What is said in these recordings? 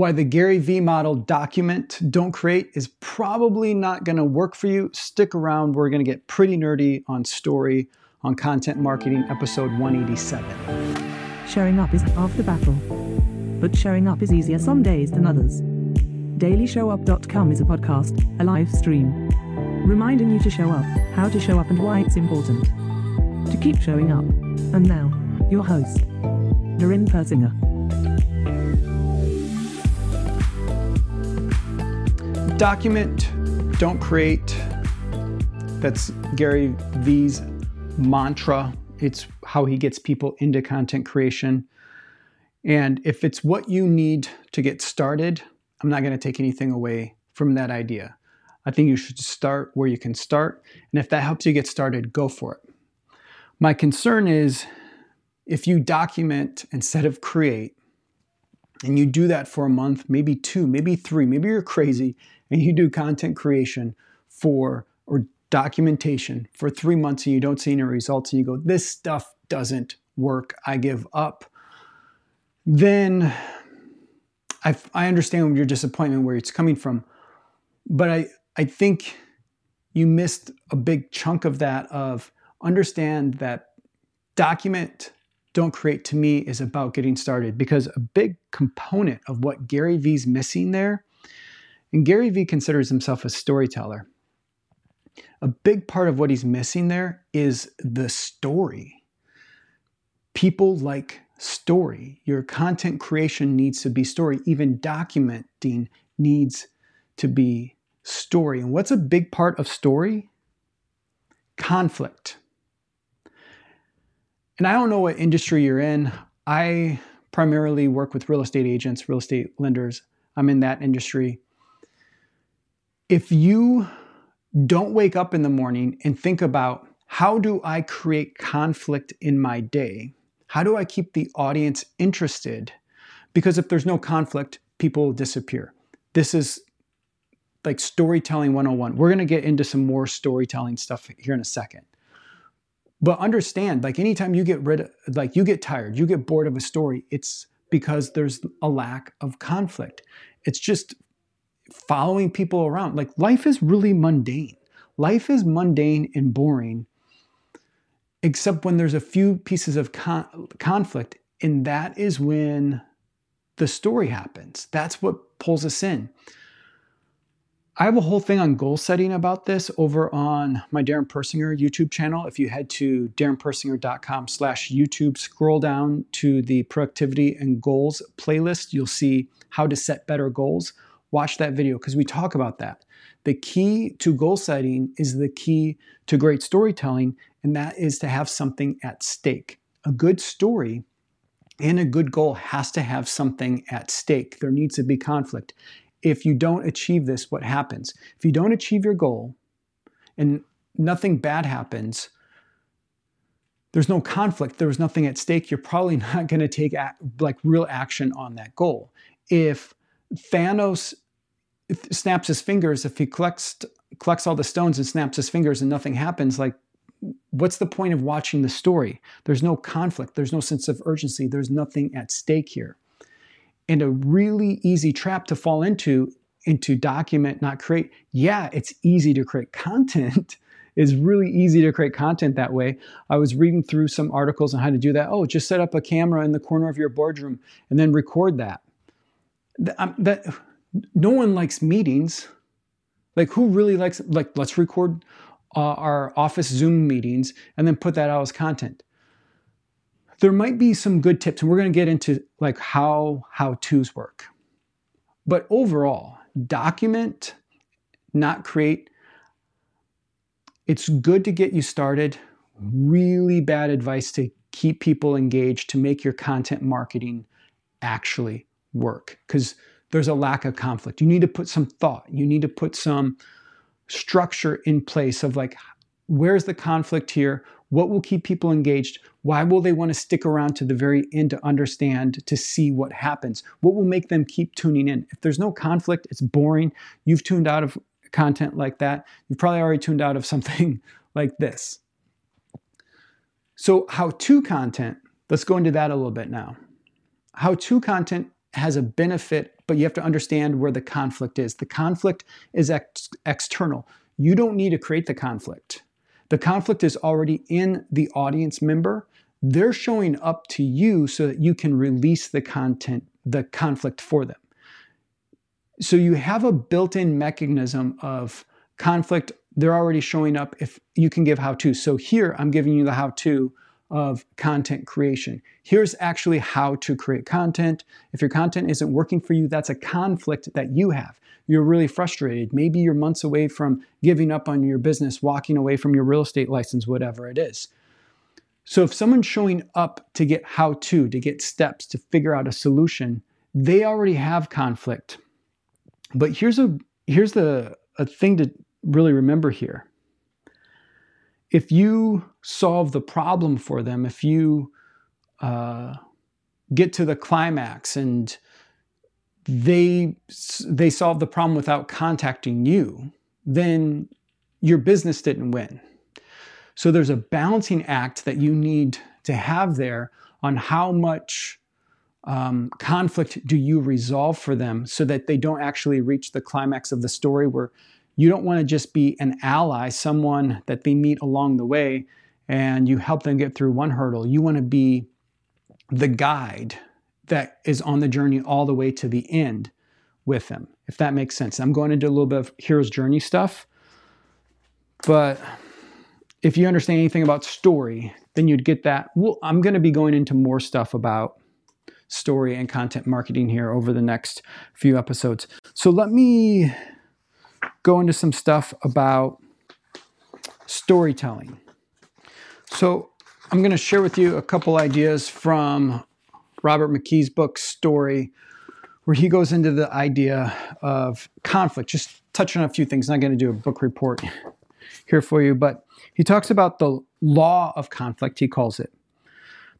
why the Gary Vee model document, don't create is probably not to work for you. Stick around. We're to get pretty nerdy on story on content marketing, episode 187. Showing up is half the battle. But showing up is easier some days than others. DailyShowUp.com is a podcast, a live stream, reminding you to show up, how to show up, and why it's important to keep showing up. And now, your host, Darin Persinger. Document, don't create. That's Gary Vee's mantra. It's how he gets people into content creation. And if it's what you need to get started, I'm not going to take anything away from that idea. I think you should start where you can start. And if that helps you get started, go for it. My concern is if you document instead of create, and you do that for a month, maybe two, maybe three, maybe you're crazy and you do content creation for or documentation for three months and you don't see any results and you go, this stuff doesn't work, I give up, then I, I understand your disappointment where it's coming from. But I, I think you missed a big chunk of that of understand that document don't create to me is about getting started because a big component of what Gary Vee's missing there, and Gary Vee considers himself a storyteller. A big part of what he's missing there is the story. People like story. Your content creation needs to be story. Even documenting needs to be story. And what's a big part of story? Conflict. And I don't know what industry you're in. I primarily work with real estate agents, real estate lenders. I'm in that industry. If you don't wake up in the morning and think about how do I create conflict in my day? How do I keep the audience interested? Because if there's no conflict, people disappear. This is like storytelling 101. We're going to get into some more storytelling stuff here in a second. But understand, like anytime you get rid of, like you get tired, you get bored of a story, it's because there's a lack of conflict. It's just following people around. Like life is really mundane. Life is mundane and boring, except when there's a few pieces of con- conflict. And that is when the story happens. That's what pulls us in. I have a whole thing on goal setting about this over on my Darin Persinger YouTube channel. If you head to darinpersinger.com slash YouTube, scroll down to the productivity and goals playlist, you'll see how to set better goals. Watch that video because we talk about that. The key to goal setting is the key to great storytelling, and that is to have something at stake. A good story and a good goal has to have something at stake. There needs to be conflict if you don't achieve this, what happens? If you don't achieve your goal and nothing bad happens, there's no conflict, there's nothing at stake, you're probably not going to take like real action on that goal. If Thanos snaps his fingers, if he collects collects all the stones and snaps his fingers and nothing happens, like what's the point of watching the story? There's no conflict, there's no sense of urgency, there's nothing at stake here. And a really easy trap to fall into into document not create yeah it's easy to create content. It's really easy to create content that way. I was reading through some articles on how to do that. Oh just set up a camera in the corner of your boardroom and then record that um, that no one likes meetings like who really likes like let's record uh, our office zoom meetings and then put that out as content there might be some good tips, and we're going to get into like how how to's work. But overall, document, not create. It's good to get you started. Really bad advice to keep people engaged to make your content marketing actually work because there's a lack of conflict. You need to put some thought. You need to put some structure in place of like where's the conflict here? What will keep people engaged? Why will they want to stick around to the very end to understand, to see what happens? What will make them keep tuning in? If there's no conflict, it's boring. You've tuned out of content like that. You've probably already tuned out of something like this. So, how to content, let's go into that a little bit now. How to content has a benefit but you have to understand where the conflict is. The conflict is ex- external. You don't need to create the conflict. The conflict is already in the audience member. They're showing up to you so that you can release the content, the conflict for them. So you have a built in mechanism of conflict. They're already showing up if you can give how to. So here I'm giving you the how to of content creation. Here's actually how to create content. If your content isn't working for you, that's a conflict that you have. You're really frustrated. Maybe you're months away from giving up on your business, walking away from your real estate license, whatever it is. So if someone's showing up to get how to, to get steps, to figure out a solution, they already have conflict. But here's a here's the a thing to really remember here if you solve the problem for them, if you uh, get to the climax and they they solve the problem without contacting you, then your business didn't win. So there's a balancing act that you need to have there on how much um, conflict do you resolve for them so that they don't actually reach the climax of the story where you don't want to just be an ally, someone that they meet along the way and you help them get through one hurdle. You want to be the guide that is on the journey all the way to the end with them, if that makes sense. I'm going into a little bit of hero's journey stuff, but if you understand anything about story, then you'd get that. Well, I'm going to be going into more stuff about story and content marketing here over the next few episodes. So let me go into some stuff about storytelling. So, I'm going to share with you a couple ideas from Robert McKee's book, Story, where he goes into the idea of conflict. Just touching on a few things. I'm not going to do a book report here for you, but he talks about the law of conflict, he calls it.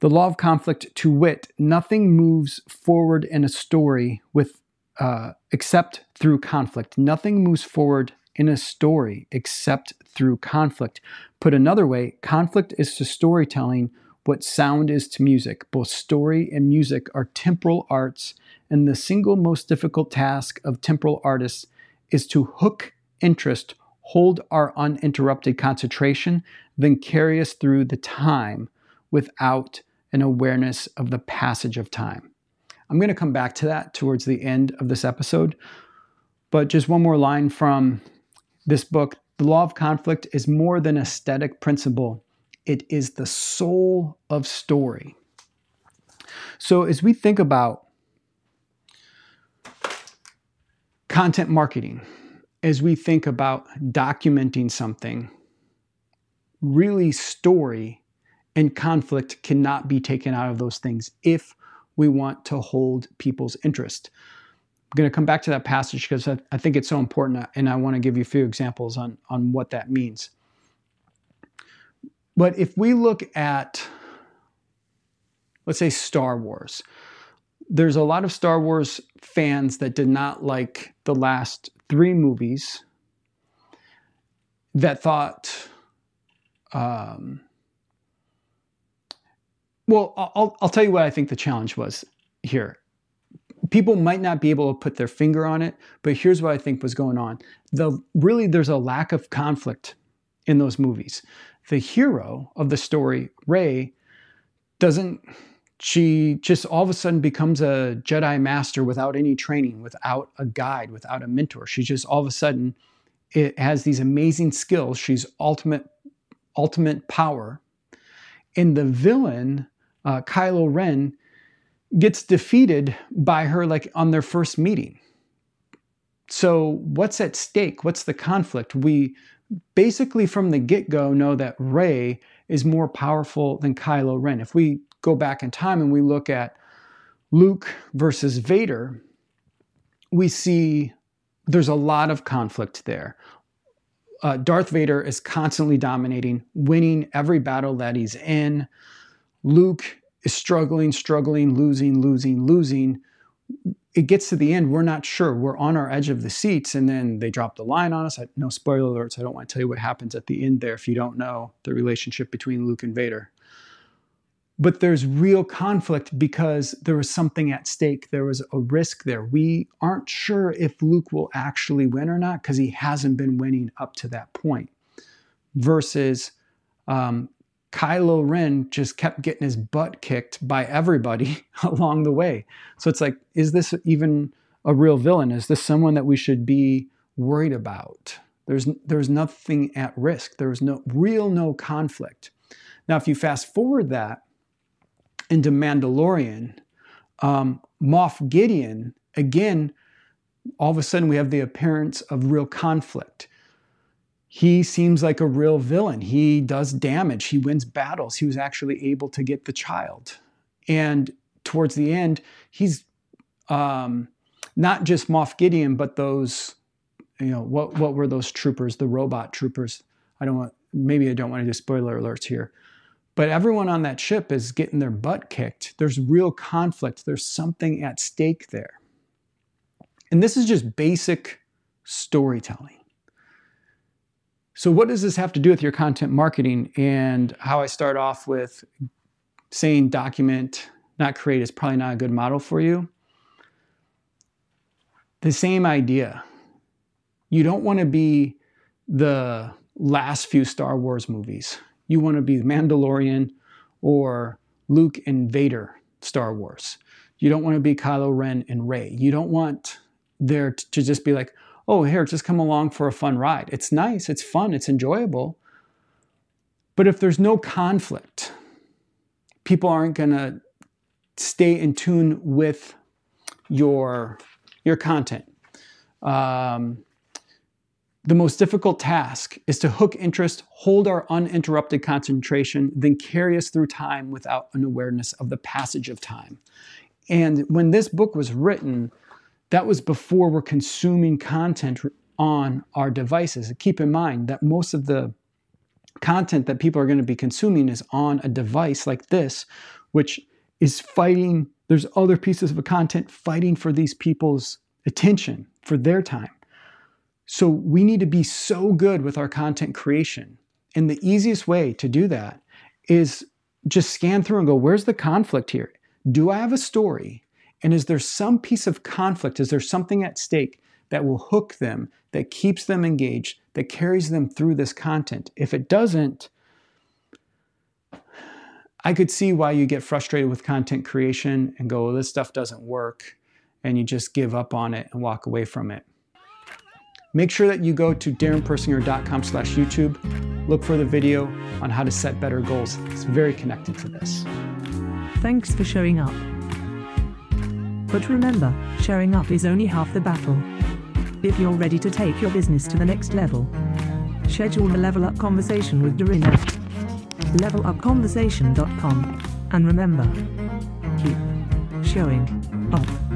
The law of conflict, to wit, nothing moves forward in a story with uh, except through conflict. Nothing moves forward in a story except through conflict. Put another way, conflict is to storytelling what sound is to music. Both story and music are temporal arts, and the single most difficult task of temporal artists is to hook interest, hold our uninterrupted concentration, then carry us through the time without an awareness of the passage of time. I'm going to come back to that towards the end of this episode. But just one more line from this book The law of conflict is more than aesthetic principle, it is the soul of story. So, as we think about content marketing, as we think about documenting something, really story and conflict cannot be taken out of those things if we want to hold people's interest. I'm going to come back to that passage because I, I think it's so important, and I want to give you a few examples on, on what that means. But if we look at, let's say, Star Wars, there's a lot of Star Wars fans that did not like the last three movies that thought um, well, I'll, I'll tell you what I think the challenge was here. People might not be able to put their finger on it, but here's what I think was going on. The really there's a lack of conflict in those movies. The hero of the story, Rey, doesn't she just all of a sudden becomes a Jedi master without any training, without a guide, without a mentor. She just all of a sudden it has these amazing skills. She's ultimate ultimate power. And the villain uh, Kylo Ren gets defeated by her like on their first meeting. So, what's at stake? What's the conflict? We basically from the get go know that Rey is more powerful than Kylo Ren. If we go back in time and we look at Luke versus Vader, we see there's a lot of conflict there. Uh, Darth Vader is constantly dominating, winning every battle that he's in. Luke is struggling, struggling, losing, losing, losing. It gets to the end, we're not sure. We're on our edge of the seats, and then they drop the line on us. No spoiler alerts. I don't want to tell you what happens at the end there if you don't know the relationship between Luke and Vader. but there's real conflict because there was something at stake. There was a risk there. We aren't sure if Luke will actually win or not because he hasn't been winning up to that point. Versus um, Kylo Ren just kept getting his butt kicked by everybody along the way. So it's like, is this even a real villain? Is this someone that we should be worried about? There's there's nothing at risk. There's no real no conflict. Now, if you fast forward that into Mandalorian, um, Moff Gideon, again, all of a sudden we have the appearance of real conflict. He seems like a real villain. He does damage, he wins battles. He was actually able to get the child. And towards the end, he's um, not just Moff Gideon, but those, you know, what, what were those troopers, the robot troopers? I don't want, maybe I don't want to do spoiler alerts here. But everyone on that ship is getting their butt kicked. There's real conflict. There's something at stake there. And this is just basic storytelling. So, what does this have to do with your content marketing and how I start off with saying document, not create is probably not a good model for you? The same idea. You don't want to be the last few Star Wars movies you want to be Mandalorian or Luke and Vader Star Wars. You don't want to be Kylo Ren and Rey. You don't want there to just be like, oh, here, just come along for a fun ride. It's nice, it's fun, it's enjoyable. But if there's no conflict, people aren't going to stay in tune with your your content. Um, the most difficult task is to hook interest, hold our uninterrupted concentration, then carry us through time without an awareness of the passage of time. And when this book was written, that was before we're consuming content on our devices. Keep in mind that most of the content that people are going to be consuming is on a device like this, which is fighting. There's other pieces of content fighting for these people's attention, for their time. So we need to be so good with our content creation. And the easiest way to do that is just scan through and go, where's the conflict here? Do I have a story? And is there some piece of conflict? Is there something at stake that will hook them, that keeps them engaged, that carries them through this content? If it doesn't, I could see why you get frustrated with content creation and go, well, this stuff doesn't work, and you just give up on it and walk away from it. Make sure that you go to darinpersinger.com slash YouTube. Look for the video on how to set better goals. It's very connected to this. Thanks for showing up. But remember, showing up is only half the battle. If you're ready to take your business to the next level, schedule a level up conversation with Darin at levelupconversation.com. And remember, keep showing up.